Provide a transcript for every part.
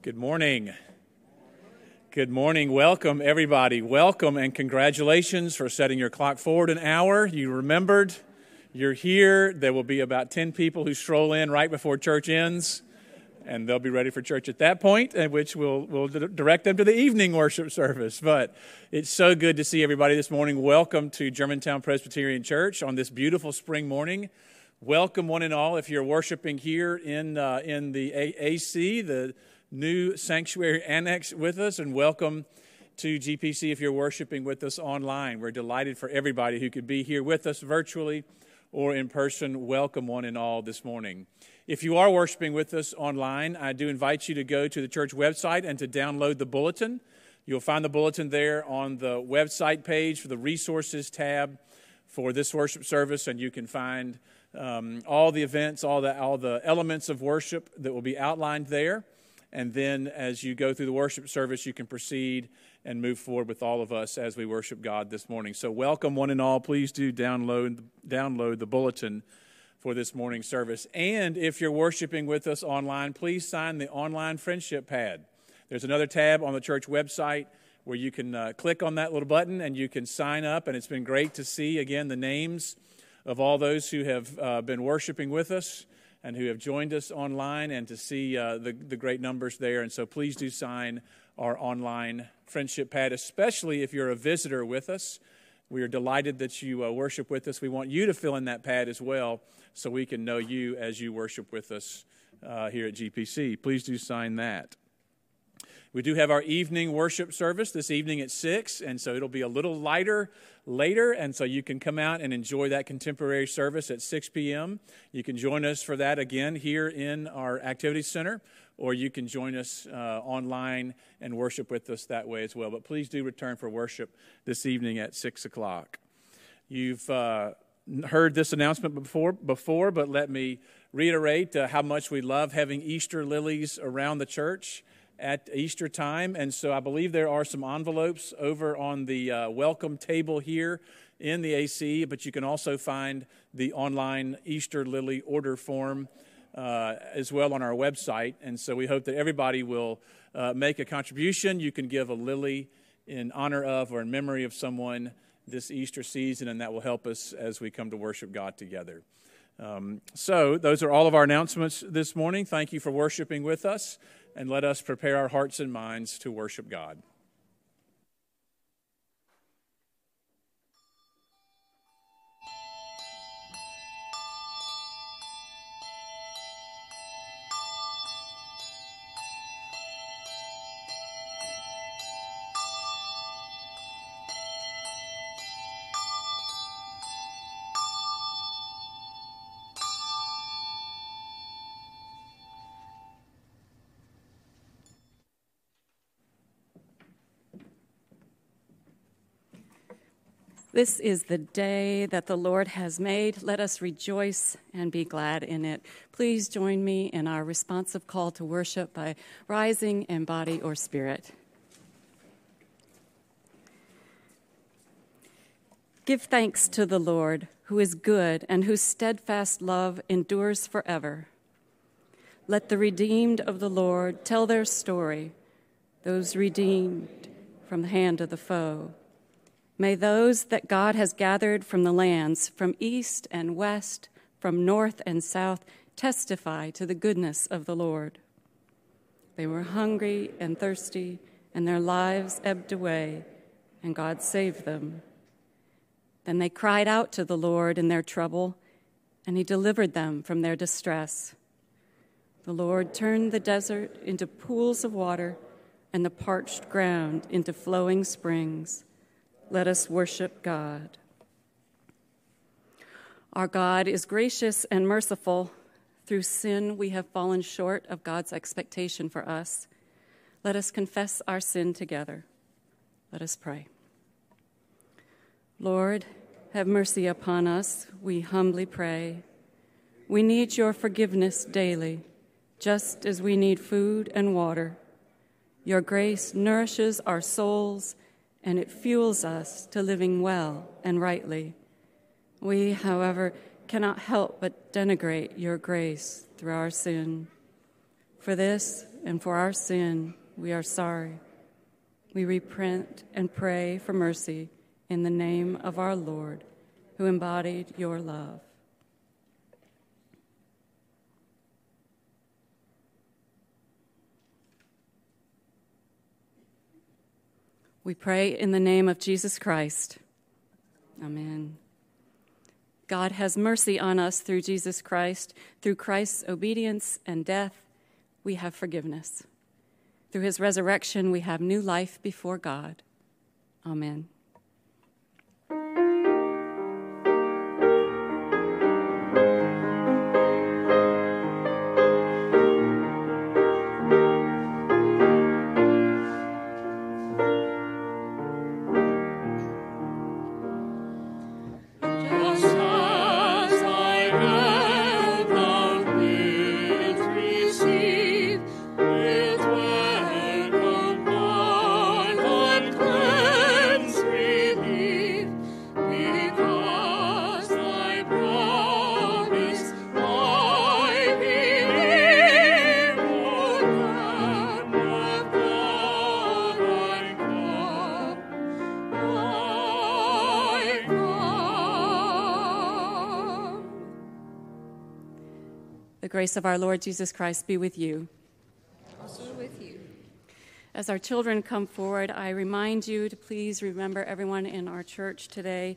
Good morning. Good morning. Welcome, everybody. Welcome and congratulations for setting your clock forward an hour. You remembered. You're here. There will be about 10 people who stroll in right before church ends, and they'll be ready for church at that point, at which we'll, we'll direct them to the evening worship service. But it's so good to see everybody this morning. Welcome to Germantown Presbyterian Church on this beautiful spring morning. Welcome, one and all, if you're worshiping here in, uh, in the AC, the new sanctuary annex with us, and welcome to GPC if you're worshiping with us online. We're delighted for everybody who could be here with us virtually or in person. Welcome, one and all, this morning. If you are worshiping with us online, I do invite you to go to the church website and to download the bulletin. You'll find the bulletin there on the website page for the resources tab for this worship service, and you can find um, all the events, all the, all the elements of worship that will be outlined there. And then as you go through the worship service, you can proceed and move forward with all of us as we worship God this morning. So, welcome one and all. Please do download, download the bulletin for this morning's service. And if you're worshiping with us online, please sign the online friendship pad. There's another tab on the church website where you can uh, click on that little button and you can sign up. And it's been great to see, again, the names of all those who have uh, been worshiping with us and who have joined us online and to see uh, the, the great numbers there. And so please do sign our online friendship pad, especially if you're a visitor with us. We are delighted that you uh, worship with us. We want you to fill in that pad as well so we can know you as you worship with us uh, here at GPC. Please do sign that. We do have our evening worship service this evening at 6, and so it'll be a little lighter later, and so you can come out and enjoy that contemporary service at 6 p.m. You can join us for that again here in our activity center, or you can join us uh, online and worship with us that way as well. But please do return for worship this evening at 6 o'clock. You've uh, heard this announcement before, before, but let me reiterate uh, how much we love having Easter lilies around the church at Easter time. And so I believe there are some envelopes over on the uh, welcome table here in the AC, but you can also find the online Easter lily order form uh, as well on our website. And so we hope that everybody will uh, make a contribution. You can give a lily in honor of or in memory of someone this Easter season, and that will help us as we come to worship God together. Um, so, those are all of our announcements this morning. Thank you for worshiping with us and let us prepare our hearts and minds to worship God. This is the day that the Lord has made. Let us rejoice and be glad in it. Please join me in our responsive call to worship by rising in body or spirit. Give thanks to the Lord, who is good and whose steadfast love endures forever. Let the redeemed of the Lord tell their story, those redeemed from the hand of the foe. May those that God has gathered from the lands, from east and west, from north and south, testify to the goodness of the Lord. They were hungry and thirsty, and their lives ebbed away, and God saved them. Then they cried out to the Lord in their trouble, and He delivered them from their distress. The Lord turned the desert into pools of water, and the parched ground into flowing springs. Let us worship God. Our God is gracious and merciful. Through sin, we have fallen short of God's expectation for us. Let us confess our sin together. Let us pray. Lord, have mercy upon us, we humbly pray. We need your forgiveness daily, just as we need food and water. Your grace nourishes our souls and it fuels us to living well and rightly. We, however, cannot help but denigrate your grace through our sin. For this and for our sin, we are sorry. We repent and pray for mercy in the name of our Lord, who embodied your love. We pray in the name of Jesus Christ. Amen. God has mercy on us through Jesus Christ. Through Christ's obedience and death, we have forgiveness. Through his resurrection, we have new life before God. Amen. Grace of our Lord Jesus Christ be with you. Also with you. As our children come forward, I remind you to please remember everyone in our church today.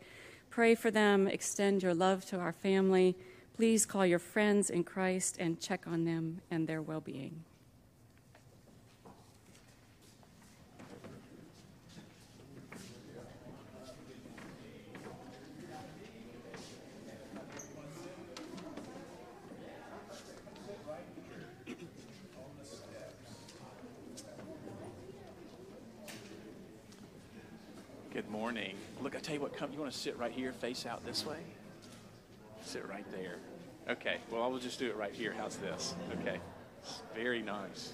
Pray for them, extend your love to our family. Please call your friends in Christ and check on them and their well being. Good morning. Look, I tell you what, come. You want to sit right here, face out this way? Sit right there. Okay. Well, I will just do it right here. How's this? Okay. Very nice.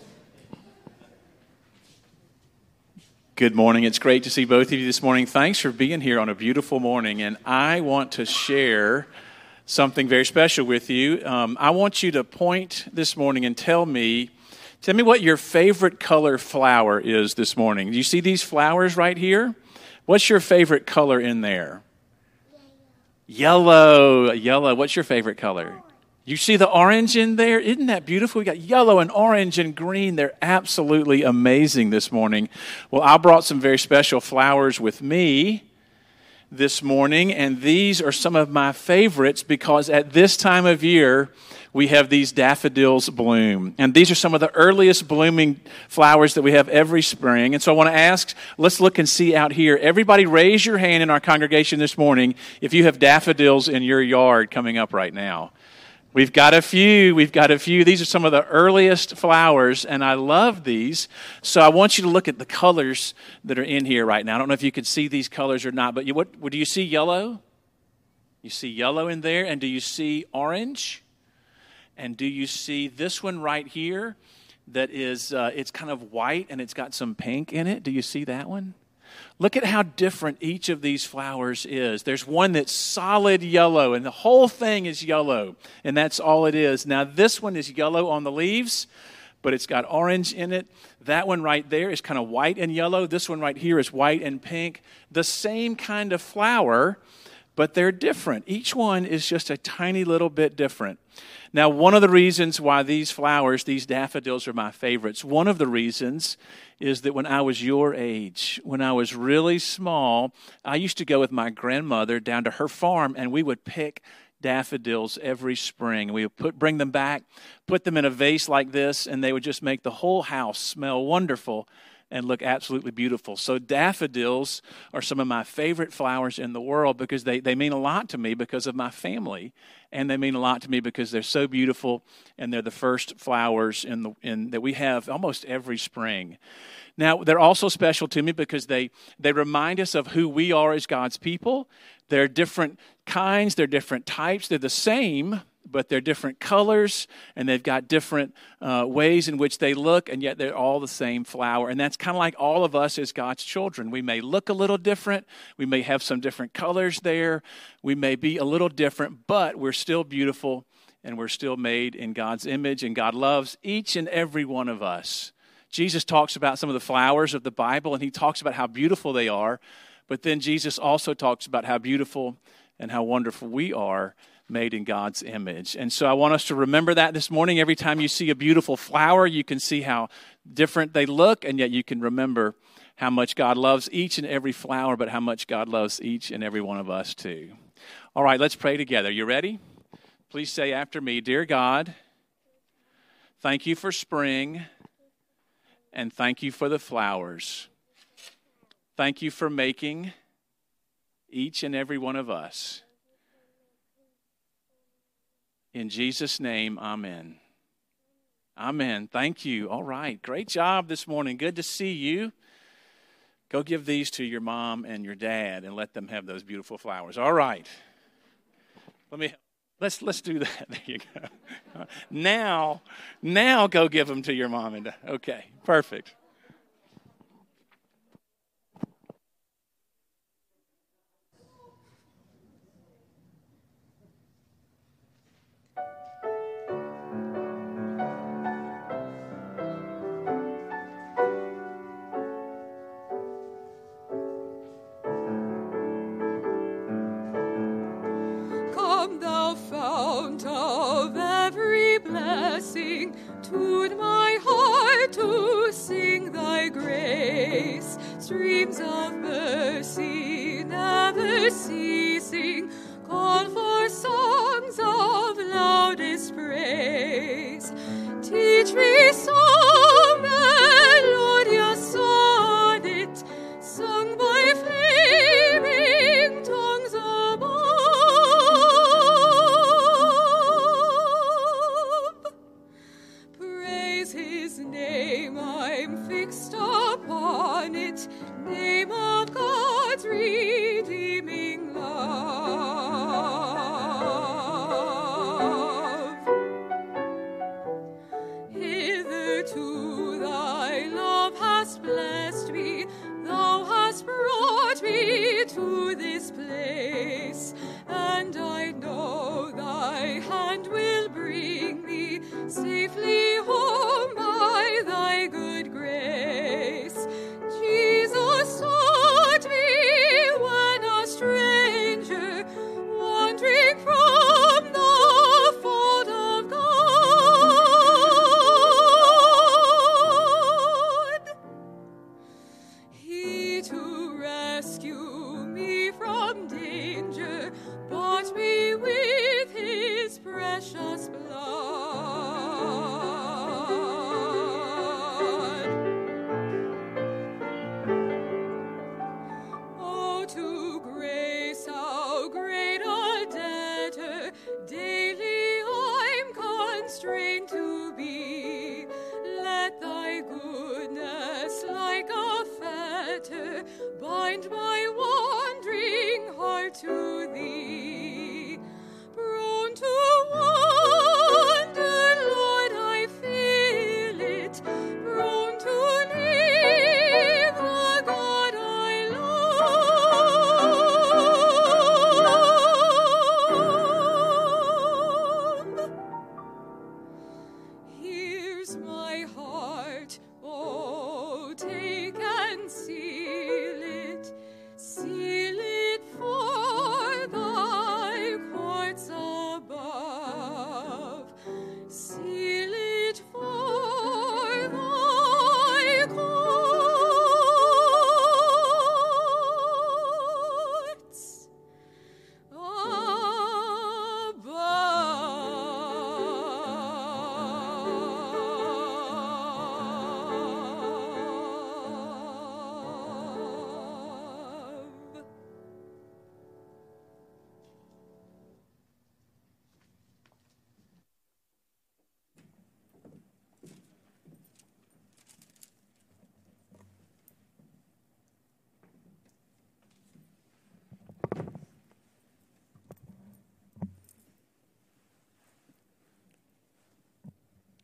Good morning. It's great to see both of you this morning. Thanks for being here on a beautiful morning. And I want to share something very special with you. Um, I want you to point this morning and tell me, tell me what your favorite color flower is this morning. Do you see these flowers right here? What's your favorite color in there? Yellow. Yellow. What's your favorite color? You see the orange in there? Isn't that beautiful? We got yellow and orange and green. They're absolutely amazing this morning. Well, I brought some very special flowers with me this morning, and these are some of my favorites because at this time of year, we have these daffodils bloom. And these are some of the earliest blooming flowers that we have every spring. And so I want to ask, let's look and see out here. Everybody raise your hand in our congregation this morning if you have daffodils in your yard coming up right now. We've got a few. We've got a few. These are some of the earliest flowers, and I love these. So I want you to look at the colors that are in here right now. I don't know if you can see these colors or not, but you, what, do you see yellow? You see yellow in there, and do you see orange? And do you see this one right here that is, uh, it's kind of white and it's got some pink in it? Do you see that one? Look at how different each of these flowers is. There's one that's solid yellow, and the whole thing is yellow, and that's all it is. Now, this one is yellow on the leaves, but it's got orange in it. That one right there is kind of white and yellow. This one right here is white and pink. The same kind of flower, but they're different. Each one is just a tiny little bit different. Now, one of the reasons why these flowers, these daffodils, are my favorites, one of the reasons is that when I was your age, when I was really small, I used to go with my grandmother down to her farm and we would pick daffodils every spring. We would put, bring them back, put them in a vase like this, and they would just make the whole house smell wonderful and look absolutely beautiful. So, daffodils are some of my favorite flowers in the world because they, they mean a lot to me because of my family. And they mean a lot to me because they're so beautiful and they're the first flowers in the, in, that we have almost every spring. Now, they're also special to me because they, they remind us of who we are as God's people. They're different kinds, they're different types, they're the same, but they're different colors and they've got different uh, ways in which they look, and yet they're all the same flower. And that's kind of like all of us as God's children. We may look a little different, we may have some different colors there, we may be a little different, but we're still beautiful and we're still made in God's image, and God loves each and every one of us. Jesus talks about some of the flowers of the Bible, and he talks about how beautiful they are, but then Jesus also talks about how beautiful and how wonderful we are made in God's image. And so I want us to remember that this morning. Every time you see a beautiful flower, you can see how different they look, and yet you can remember how much God loves each and every flower, but how much God loves each and every one of us too. All right, let's pray together. You ready? Please say after me Dear God, thank you for spring, and thank you for the flowers. Thank you for making each and every one of us. In Jesus' name, amen. Amen. Thank you. All right. Great job this morning. Good to see you. Go give these to your mom and your dad and let them have those beautiful flowers. All right. Let me let's let's do that. There you go. Now, now go give them to your mom and dad. Okay. Perfect. Tune my heart to sing thy grace. Streams of mercy never ceasing, call for songs of loudest praise. Teach me some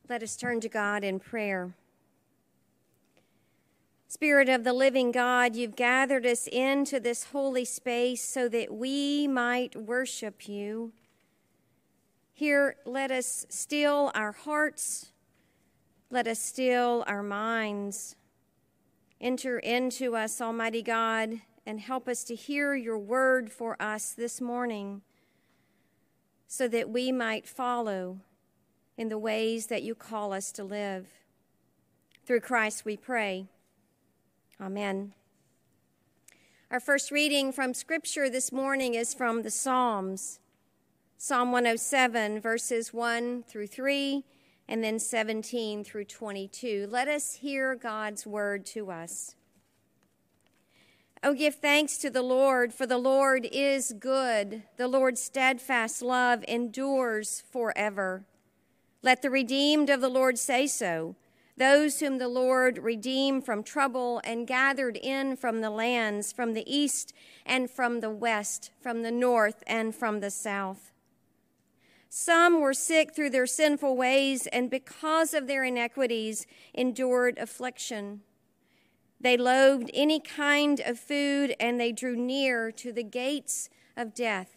Let us turn to God in prayer. Spirit of the living God, you've gathered us into this holy space so that we might worship you. Here, let us still our hearts, let us still our minds. Enter into us, Almighty God, and help us to hear your word for us this morning so that we might follow in the ways that you call us to live. Through Christ we pray. Amen. Our first reading from Scripture this morning is from the Psalms Psalm 107, verses 1 through 3, and then 17 through 22. Let us hear God's word to us. Oh, give thanks to the Lord, for the Lord is good. The Lord's steadfast love endures forever. Let the redeemed of the Lord say so, those whom the Lord redeemed from trouble and gathered in from the lands, from the east and from the west, from the north and from the south. Some were sick through their sinful ways, and because of their iniquities, endured affliction. They loathed any kind of food, and they drew near to the gates of death.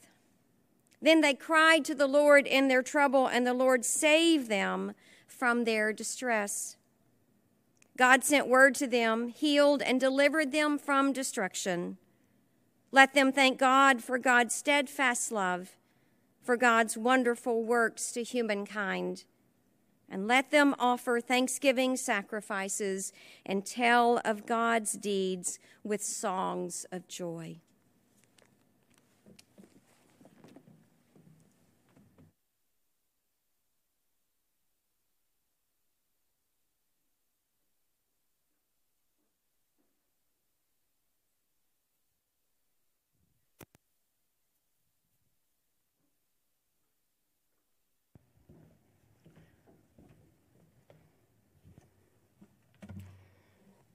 Then they cried to the Lord in their trouble, and the Lord saved them from their distress. God sent word to them, healed, and delivered them from destruction. Let them thank God for God's steadfast love, for God's wonderful works to humankind and let them offer thanksgiving sacrifices and tell of God's deeds with songs of joy.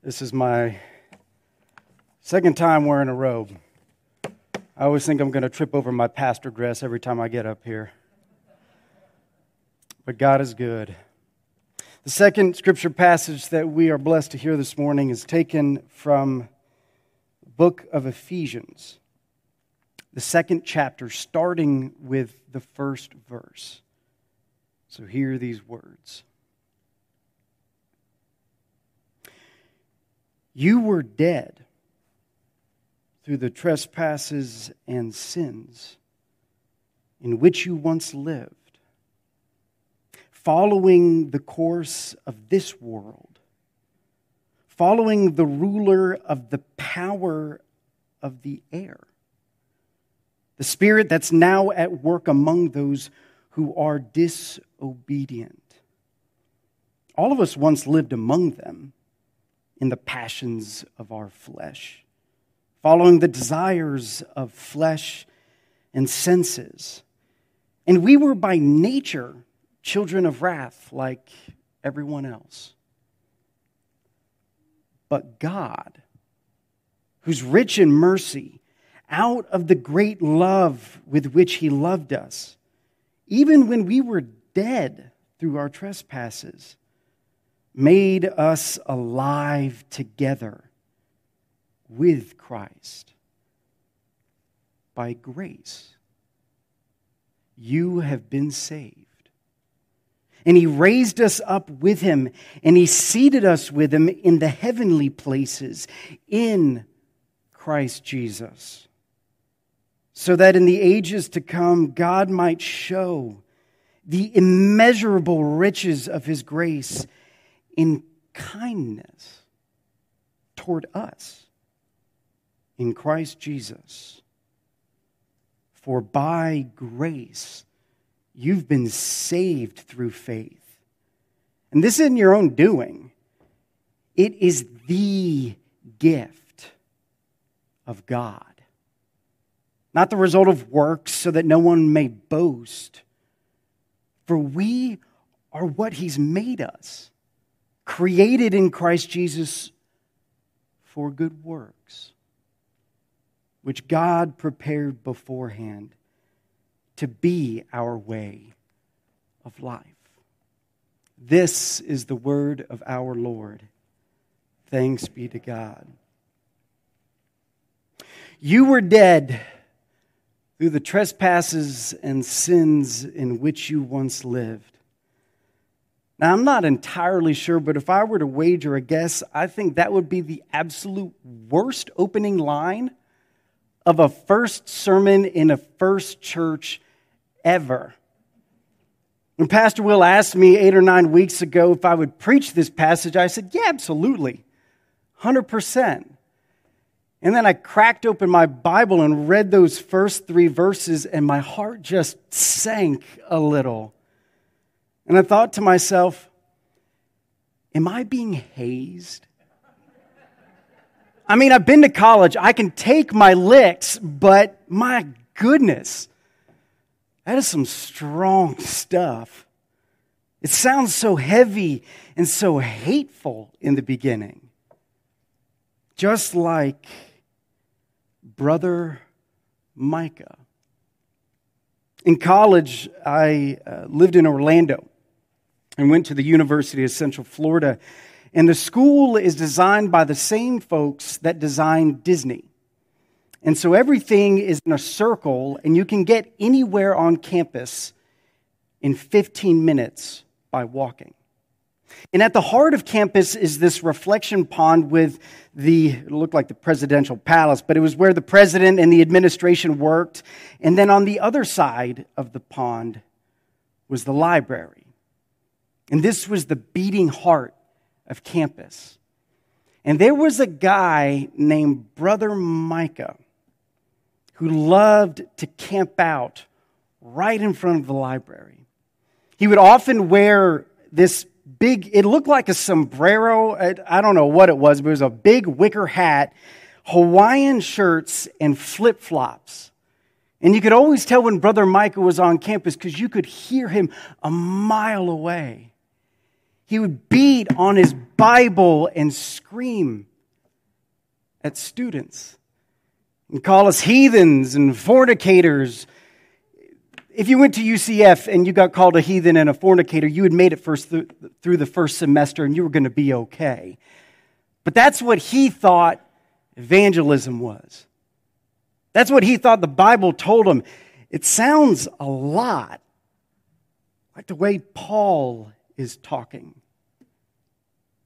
This is my second time wearing a robe. I always think I'm going to trip over my pastor dress every time I get up here. But God is good. The second scripture passage that we are blessed to hear this morning is taken from the book of Ephesians, the second chapter, starting with the first verse. So hear these words. You were dead through the trespasses and sins in which you once lived, following the course of this world, following the ruler of the power of the air, the spirit that's now at work among those who are disobedient. All of us once lived among them in the passions of our flesh, following the desires of flesh and senses. And we were by nature children of wrath like everyone else. But God, who's rich in mercy, out of the great love with which He loved us, even when we were dead through our trespasses, made us alive together with Christ. By grace, you have been saved. And he raised us up with him, and he seated us with him in the heavenly places in Christ Jesus, so that in the ages to come, God might show the immeasurable riches of his grace in kindness toward us in Christ Jesus. For by grace you've been saved through faith. And this isn't your own doing, it is the gift of God. Not the result of works, so that no one may boast. For we are what He's made us created in Christ Jesus for good works, which God prepared beforehand to be our way of life. This is the word of our Lord. Thanks be to God. You were dead through the trespasses and sins in which you once lived. Now, I'm not entirely sure, but if I were to wager a guess, I think that would be the absolute worst opening line of a first sermon in a first church ever. When Pastor Will asked me eight or nine weeks ago if I would preach this passage, I said, Yeah, absolutely. 100%. And then I cracked open my Bible and read those first three verses, and my heart just sank a little. And I thought to myself, Am I being hazed? I mean, I've been to college, I can take my licks, but my goodness, that is some strong stuff. It sounds so heavy and so hateful in the beginning. Just like brother Micah. In college, I uh, lived in Orlando and went to the University of Central Florida. And the school is designed by the same folks that designed Disney. And so everything is in a circle, and you can get anywhere on campus in 15 minutes by walking. And at the heart of campus is this reflection pond with the, it looked like the presidential palace, but it was where the president and the administration worked. And then on the other side of the pond was the library. And this was the beating heart of campus. And there was a guy named Brother Micah who loved to camp out right in front of the library. He would often wear this big, it looked like a sombrero. I don't know what it was, but it was a big wicker hat, Hawaiian shirts, and flip flops. And you could always tell when Brother Micah was on campus because you could hear him a mile away. He would beat on his Bible and scream at students and call us heathens and fornicators. If you went to UCF and you got called a heathen and a fornicator, you had made it first th- through the first semester and you were going to be okay. But that's what he thought evangelism was. That's what he thought the Bible told him. It sounds a lot like the way Paul is talking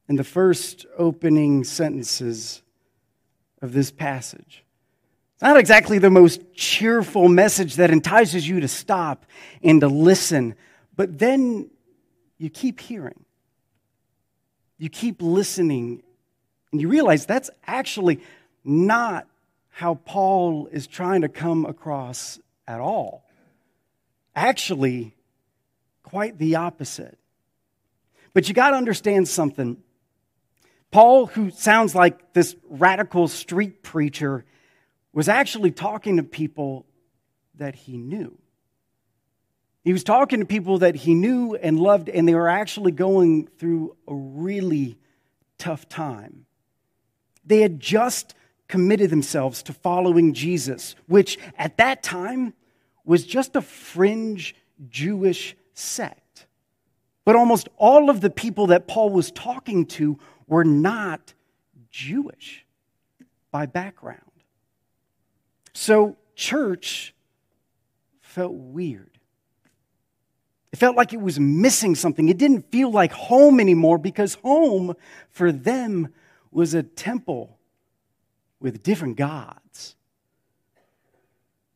in the first opening sentences of this passage. It's not exactly the most cheerful message that entices you to stop and to listen, but then you keep hearing. You keep listening, and you realize that's actually not how Paul is trying to come across at all. Actually, quite the opposite. But you got to understand something. Paul, who sounds like this radical street preacher, was actually talking to people that he knew. He was talking to people that he knew and loved, and they were actually going through a really tough time. They had just committed themselves to following Jesus, which at that time was just a fringe Jewish sect. But almost all of the people that Paul was talking to were not Jewish by background. So, church felt weird. It felt like it was missing something. It didn't feel like home anymore because home for them was a temple with different gods.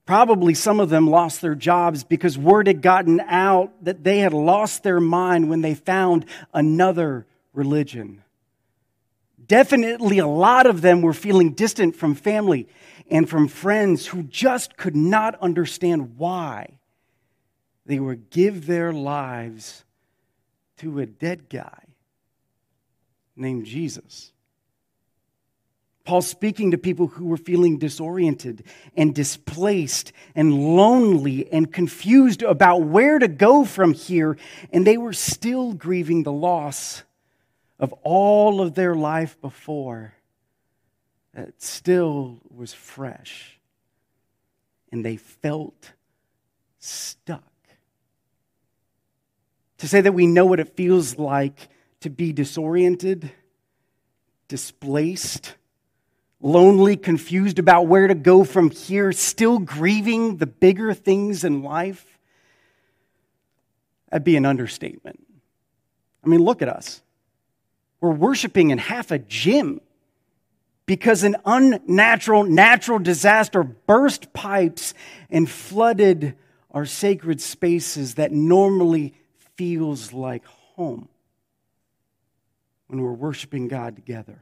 Probably some of them lost their jobs because word had gotten out that they had lost their mind when they found another religion. Definitely, a lot of them were feeling distant from family and from friends who just could not understand why they would give their lives to a dead guy named Jesus. Paul speaking to people who were feeling disoriented and displaced and lonely and confused about where to go from here, and they were still grieving the loss of all of their life before that still was fresh. And they felt stuck. To say that we know what it feels like to be disoriented, displaced, lonely, confused about where to go from here, still grieving the bigger things in life, that'd be an understatement. I mean, look at us. We're worshiping in half a gym because an unnatural natural disaster burst pipes and flooded our sacred spaces that normally feels like home when we're worshiping God together.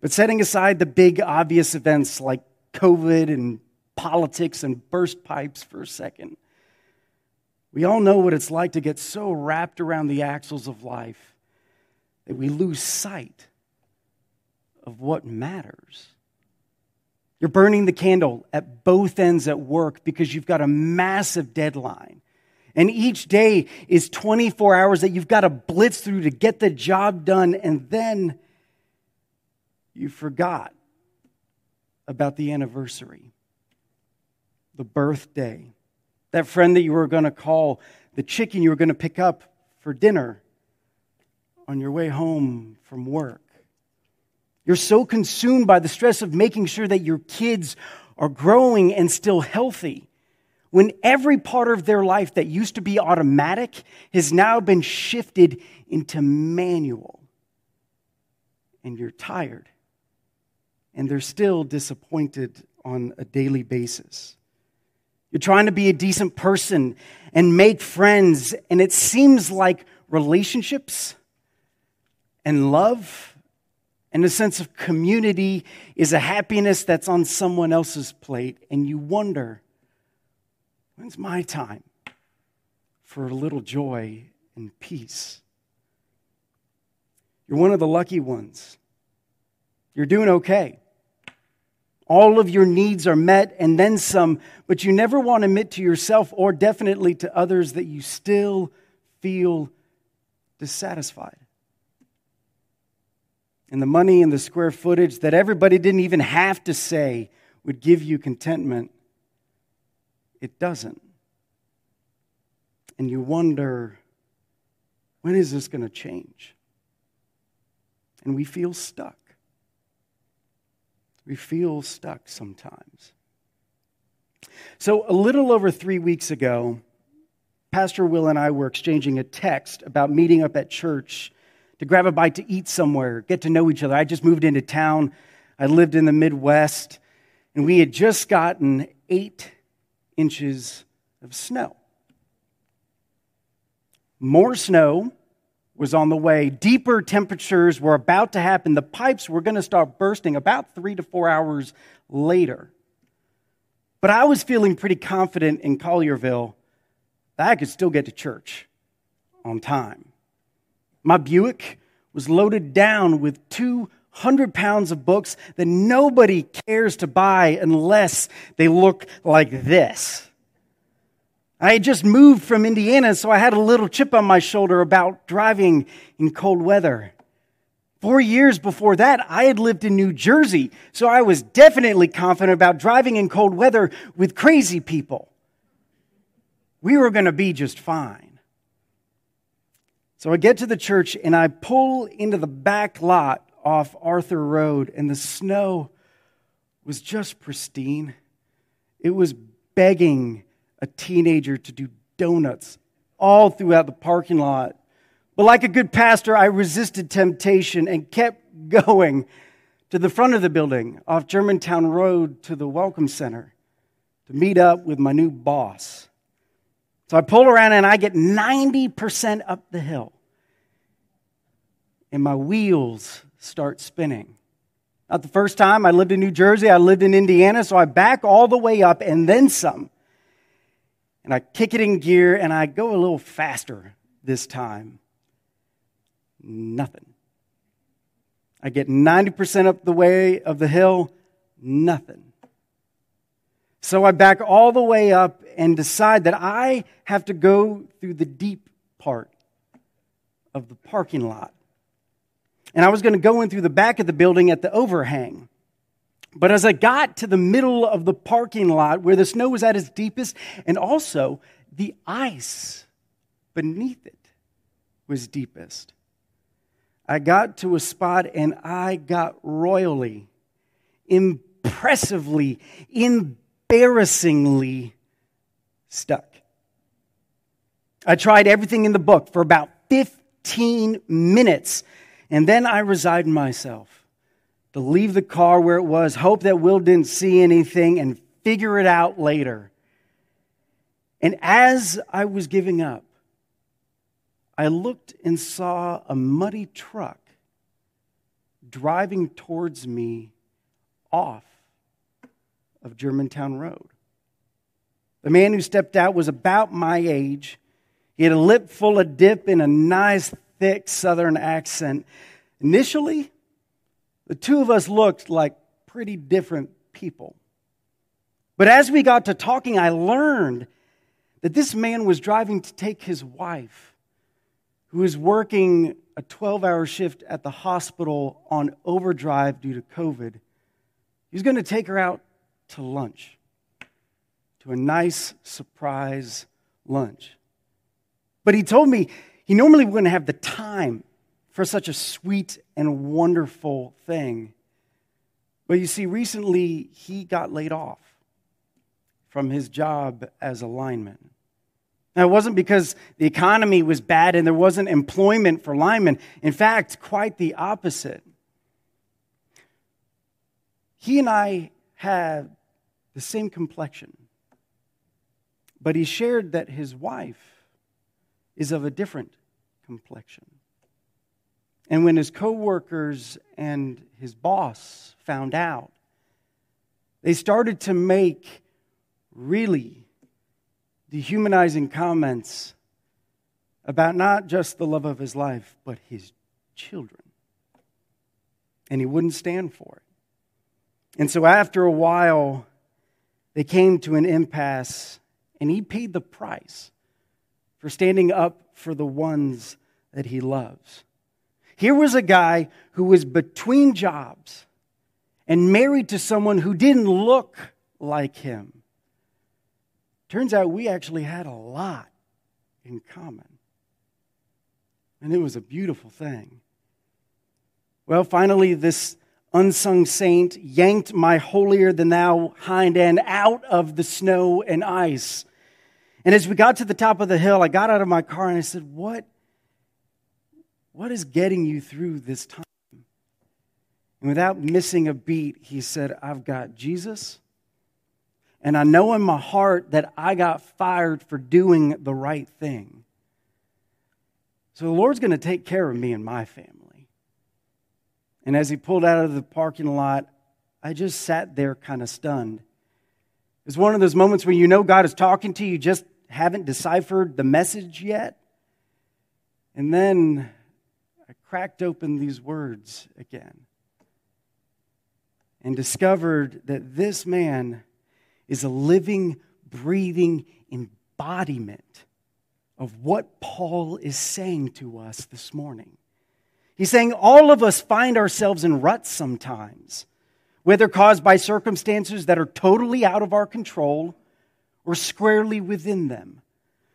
But setting aside the big obvious events like COVID and politics and burst pipes for a second, we all know what it's like to get so wrapped around the axles of life that we lose sight of what matters. You're burning the candle at both ends at work because you've got a massive deadline. And each day is 24 hours that you've got to blitz through to get the job done. And then you forgot about the anniversary, the birthday, that friend that you were going to call, the chicken you were going to pick up for dinner on your way home from work. You're so consumed by the stress of making sure that your kids are growing and still healthy. When every part of their life that used to be automatic has now been shifted into manual. And you're tired and they're still disappointed on a daily basis. You're trying to be a decent person and make friends, and it seems like relationships and love and a sense of community is a happiness that's on someone else's plate, and you wonder, when's my time for a little joy and peace? You're one of the lucky ones. You're doing okay. All of your needs are met and then some, but you never want to admit to yourself or definitely to others that you still feel dissatisfied. And the money and the square footage that everybody didn't even have to say would give you contentment, it doesn't. And you wonder, when is this going to change? And we feel stuck. We feel stuck sometimes. So, a little over three weeks ago, Pastor Will and I were exchanging a text about meeting up at church to grab a bite to eat somewhere, get to know each other. I just moved into town. I lived in the Midwest, and we had just gotten eight inches of snow. More snow was on the way. Deeper temperatures were about to happen. The pipes were going to start bursting about three to four hours later. But I was feeling pretty confident in Collierville that I could still get to church on time. My Buick was loaded down with 200 pounds of books that nobody cares to buy unless they look like this. I had just moved from Indiana, so I had a little chip on my shoulder about driving in cold weather. Four years before that, I had lived in New Jersey, so I was definitely confident about driving in cold weather with crazy people. We were going to be just fine. So I get to the church and I pull into the back lot off Arthur Road, and the snow was just pristine. It was begging a teenager to do donuts all throughout the parking lot. But like a good pastor, I resisted temptation and kept going to the front of the building off Germantown Road to the Welcome Center to meet up with my new boss. So I pull around and I get 90% up the hill. And my wheels start spinning. Not the first time I lived in New Jersey, I lived in Indiana, so I back all the way up and then some and I kick it in gear and I go a little faster this time. Nothing. I get 90% up the way of the hill, nothing. So I back all the way up and decide that I have to go through the deep part of the parking lot. And I was going to go in through the back of the building at the overhang. But as I got to the middle of the parking lot where the snow was at its deepest, and also the ice beneath it was deepest, I got to a spot and I got royally impressively, embarrassingly stuck. I tried everything in the book for about 15 minutes, and then I resigned myself to leave the car where it was, hope that Will didn't see anything, and figure it out later. And as I was giving up, I looked and saw a muddy truck driving towards me off of Germantown Road. The man who stepped out was about my age. He had a lip full of dip and a nice, thick southern accent. Initially, the two of us looked like pretty different people. But as we got to talking, I learned that this man was driving to take his wife, who was working a 12 hour shift at the hospital on overdrive due to COVID. He was going to take her out to lunch, to a nice surprise lunch. But he told me he normally wouldn't have the time for such a sweet and wonderful thing. But you see, recently he got laid off from his job as a lineman. Now, it wasn't because the economy was bad and there wasn't employment for linemen. In fact, quite the opposite. He and I have the same complexion, but he shared that his wife is of a different complexion. And when his coworkers and his boss found out, they started to make really dehumanizing comments about not just the love of his life, but his children. And he wouldn't stand for it. And so after a while, they came to an impasse, and he paid the price for standing up for the ones that he loves. Here was a guy who was between jobs and married to someone who didn't look like him. Turns out we actually had a lot in common. And it was a beautiful thing. Well, finally, this unsung saint yanked my holier than thou hind end out of the snow and ice. And as we got to the top of the hill, I got out of my car and I said, What, what is getting you through this time? And without missing a beat, he said, I've got Jesus and I know in my heart that I got fired for doing the right thing. So the Lord's going to take care of me and my family. And as he pulled out of the parking lot, I just sat there kind of stunned. It's one of those moments where you know God is talking to you, you just haven't deciphered the message yet. And then I cracked open these words again and discovered that this man is a living, breathing embodiment of what Paul is saying to us this morning. He's saying all of us find ourselves in ruts sometimes, whether caused by circumstances that are totally out of our control or squarely within them.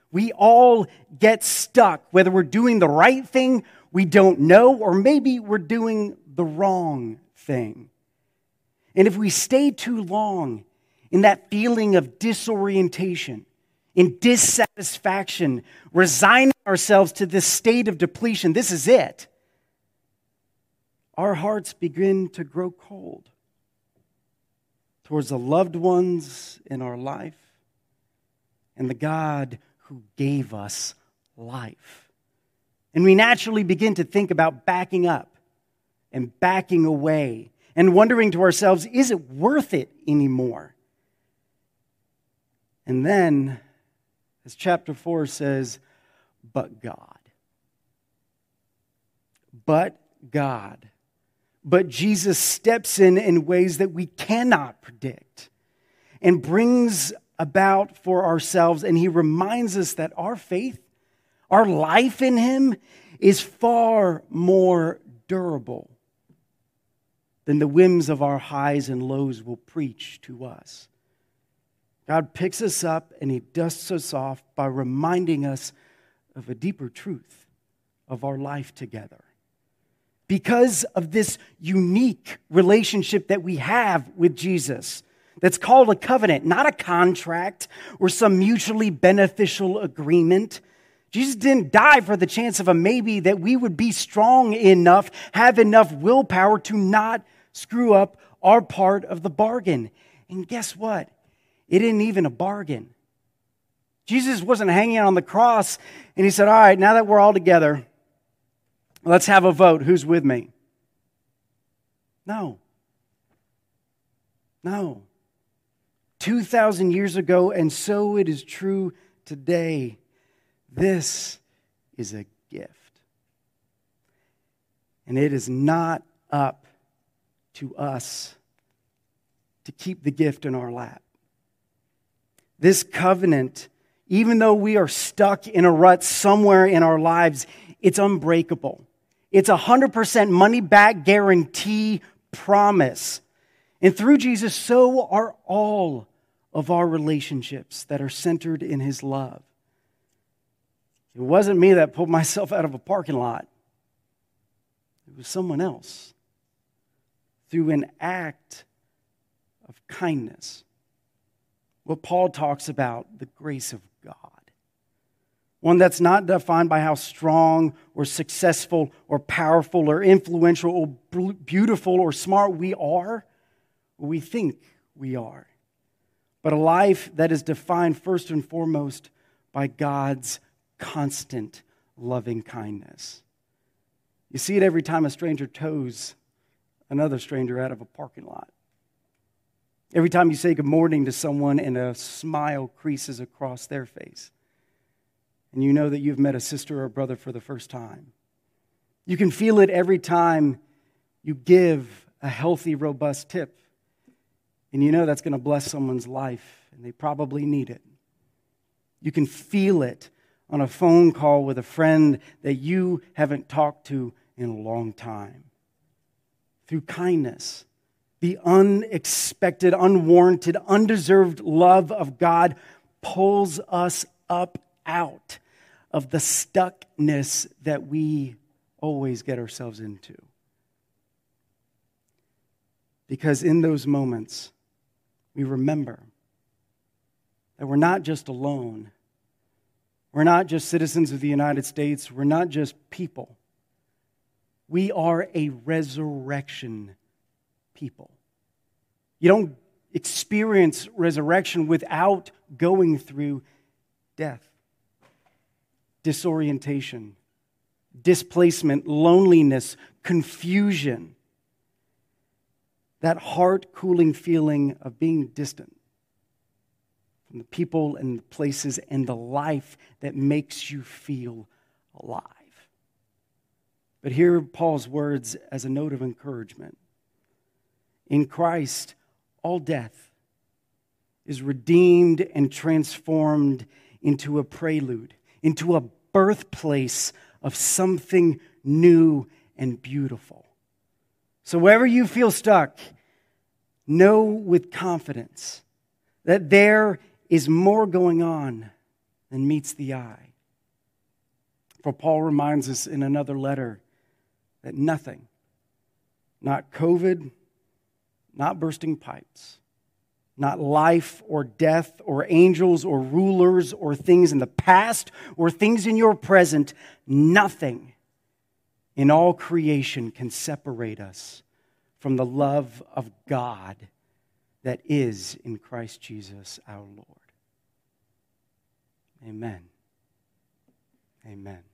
We all get stuck, whether we're doing the right thing, we don't know, or maybe we're doing the wrong thing. And if we stay too long in that feeling of disorientation, in dissatisfaction, resigning ourselves to this state of depletion. This is it. Our hearts begin to grow cold towards the loved ones in our life and the God who gave us life. And we naturally begin to think about backing up and backing away and wondering to ourselves, is it worth it anymore? And then, as chapter 4 says, but God. But God. But Jesus steps in in ways that we cannot predict and brings about for ourselves. And he reminds us that our faith, our life in him, is far more durable than the whims of our highs and lows will preach to us. God picks us up and he dusts us off by reminding us of a deeper truth of our life together. Because of this unique relationship that we have with Jesus that's called a covenant, not a contract or some mutually beneficial agreement. Jesus didn't die for the chance of a maybe that we would be strong enough, have enough willpower to not screw up our part of the bargain. And guess what? It isn't even a bargain. Jesus wasn't hanging on the cross and he said, All right, now that we're all together, let's have a vote. Who's with me? No. No. 2,000 years ago, and so it is true today. This is a gift. And it is not up to us to keep the gift in our lap. This covenant, even though we are stuck in a rut somewhere in our lives, it's unbreakable. It's a 100% money back guarantee promise. And through Jesus, so are all of our relationships that are centered in His love. It wasn't me that pulled myself out of a parking lot, it was someone else through an act of kindness. What Paul talks about, the grace of. One that's not defined by how strong or successful or powerful or influential or beautiful or smart we are, or we think we are, but a life that is defined first and foremost by God's constant loving kindness. You see it every time a stranger tows another stranger out of a parking lot. Every time you say good morning to someone and a smile creases across their face, and you know that you've met a sister or a brother for the first time. You can feel it every time you give a healthy, robust tip, and you know that's going to bless someone's life, and they probably need it. You can feel it on a phone call with a friend that you haven't talked to in a long time. Through kindness, the unexpected, unwarranted, undeserved love of God pulls us up out of the stuckness that we always get ourselves into. Because in those moments, we remember that we're not just alone we're not just citizens of the United States, we're not just people. We are a resurrection people. You don't experience resurrection without going through death, disorientation, displacement, loneliness, confusion, that heart cooling feeling of being distant from the people and the places and the life that makes you feel alive. But hear Paul's words as a note of encouragement. In Christ, all death is redeemed and transformed into a prelude, into a birthplace of something new and beautiful. So, wherever you feel stuck, know with confidence that there is more going on than meets the eye. For Paul reminds us in another letter that nothing, not COVID, not bursting pipes, not life or death or angels or rulers or things in the past or things in your present, nothing in all creation can separate us from the love of God that is in Christ Jesus our Lord. Amen. Amen.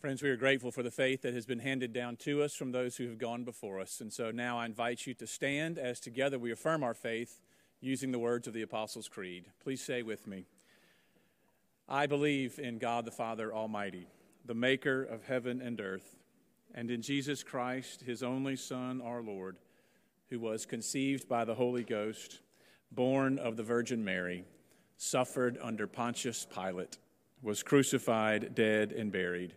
Friends, we are grateful for the faith that has been handed down to us from those who have gone before us. And so now I invite you to stand as together we affirm our faith using the words of the Apostles' Creed. Please say with me I believe in God the Father Almighty, the maker of heaven and earth, and in Jesus Christ, his only Son, our Lord, who was conceived by the Holy Ghost, born of the Virgin Mary, suffered under Pontius Pilate, was crucified, dead, and buried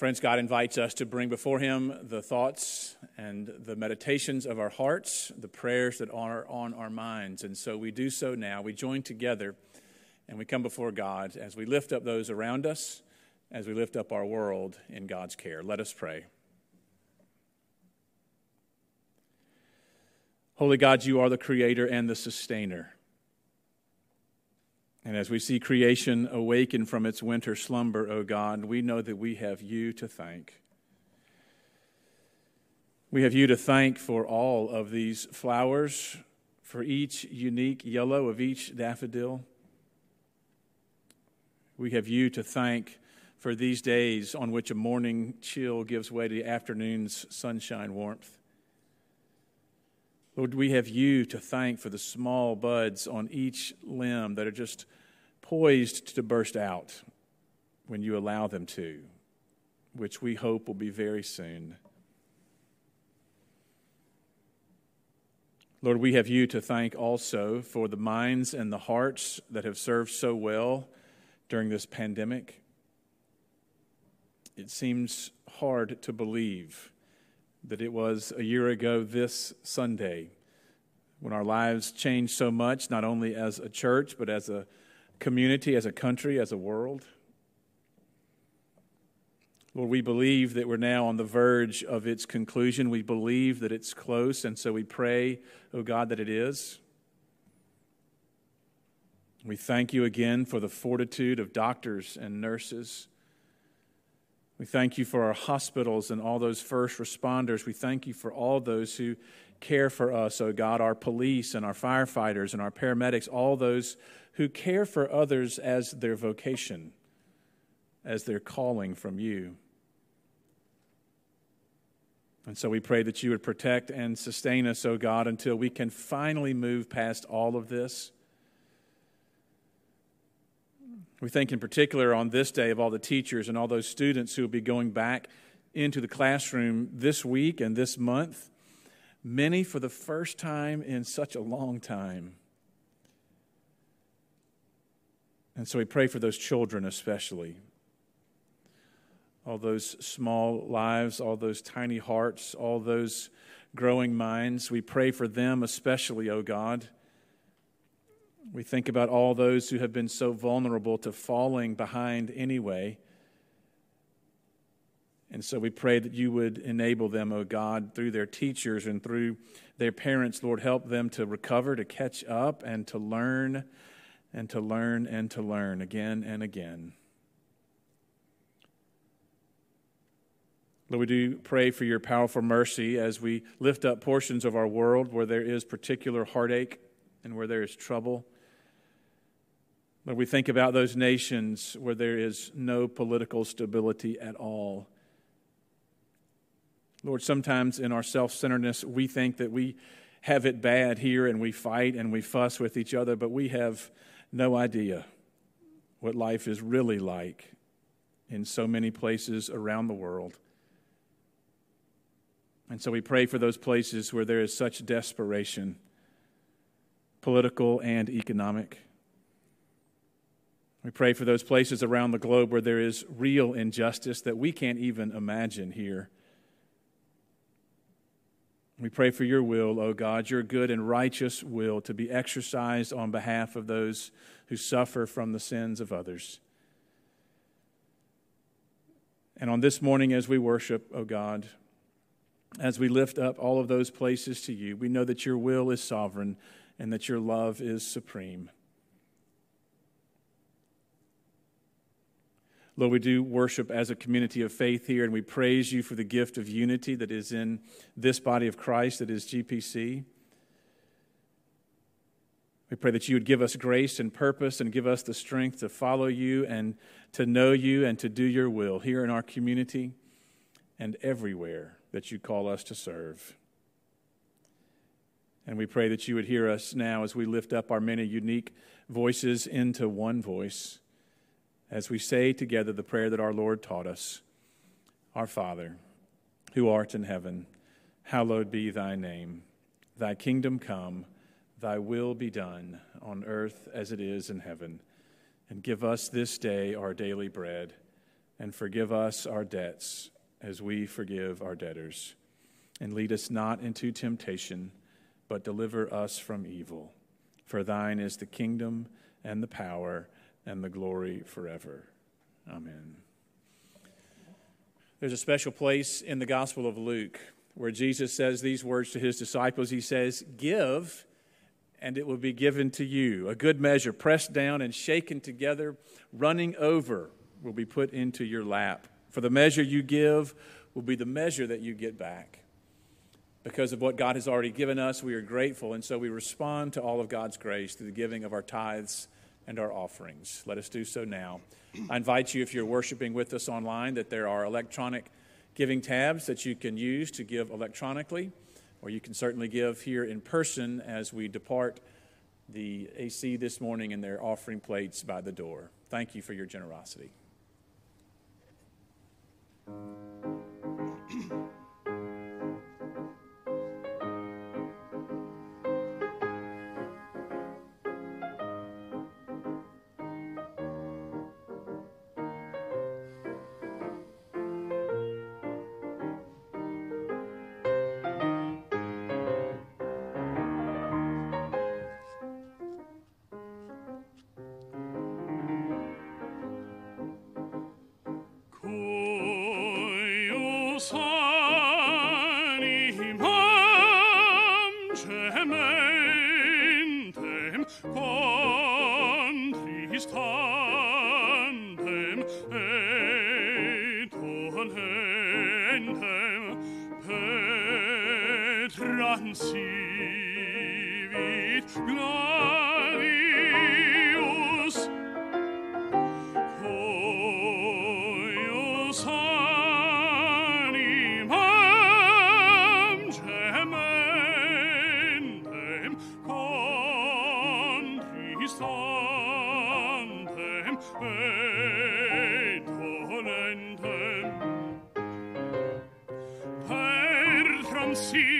Friends, God invites us to bring before Him the thoughts and the meditations of our hearts, the prayers that are on our minds. And so we do so now. We join together and we come before God as we lift up those around us, as we lift up our world in God's care. Let us pray. Holy God, you are the creator and the sustainer. And as we see creation awaken from its winter slumber, O God, we know that we have you to thank. We have you to thank for all of these flowers, for each unique yellow of each daffodil. We have you to thank for these days on which a morning chill gives way to the afternoon's sunshine warmth. Lord, we have you to thank for the small buds on each limb that are just poised to burst out when you allow them to, which we hope will be very soon. Lord, we have you to thank also for the minds and the hearts that have served so well during this pandemic. It seems hard to believe that it was a year ago this Sunday when our lives changed so much, not only as a church, but as a community, as a country, as a world. Lord, we believe that we're now on the verge of its conclusion. We believe that it's close, and so we pray, oh God, that it is. We thank you again for the fortitude of doctors and nurses we thank you for our hospitals and all those first responders. We thank you for all those who care for us, oh God, our police and our firefighters and our paramedics, all those who care for others as their vocation, as their calling from you. And so we pray that you would protect and sustain us, oh God, until we can finally move past all of this we think in particular on this day of all the teachers and all those students who will be going back into the classroom this week and this month, many for the first time in such a long time. And so we pray for those children especially. All those small lives, all those tiny hearts, all those growing minds. We pray for them especially, O oh God. We think about all those who have been so vulnerable to falling behind anyway. And so we pray that you would enable them, O oh God, through their teachers and through their parents, Lord, help them to recover, to catch up, and to learn, and to learn, and to learn again and again. Lord, we do pray for your powerful mercy as we lift up portions of our world where there is particular heartache and where there is trouble. When we think about those nations where there is no political stability at all, Lord, sometimes in our self centeredness, we think that we have it bad here and we fight and we fuss with each other, but we have no idea what life is really like in so many places around the world. And so we pray for those places where there is such desperation, political and economic. We pray for those places around the globe where there is real injustice that we can't even imagine here. We pray for your will, O oh God, your good and righteous will to be exercised on behalf of those who suffer from the sins of others. And on this morning, as we worship, O oh God, as we lift up all of those places to you, we know that your will is sovereign and that your love is supreme. Lord, we do worship as a community of faith here, and we praise you for the gift of unity that is in this body of Christ, that is GPC. We pray that you would give us grace and purpose and give us the strength to follow you and to know you and to do your will here in our community and everywhere that you call us to serve. And we pray that you would hear us now as we lift up our many unique voices into one voice, as we say together the prayer that our Lord taught us Our Father, who art in heaven, hallowed be thy name. Thy kingdom come, thy will be done on earth as it is in heaven. And give us this day our daily bread, and forgive us our debts as we forgive our debtors. And lead us not into temptation but deliver us from evil. For thine is the kingdom and the power and the glory forever. Amen. There's a special place in the Gospel of Luke where Jesus says these words to his disciples. He says, Give, and it will be given to you. A good measure, pressed down and shaken together, running over, will be put into your lap. For the measure you give will be the measure that you get back because of what God has already given us. We are grateful, and so we respond to all of God's grace through the giving of our tithes and our offerings. Let us do so now. I invite you, if you're worshiping with us online, that there are electronic giving tabs that you can use to give electronically, or you can certainly give here in person as we depart the AC this morning in their offering plates by the door. Thank you for your generosity. See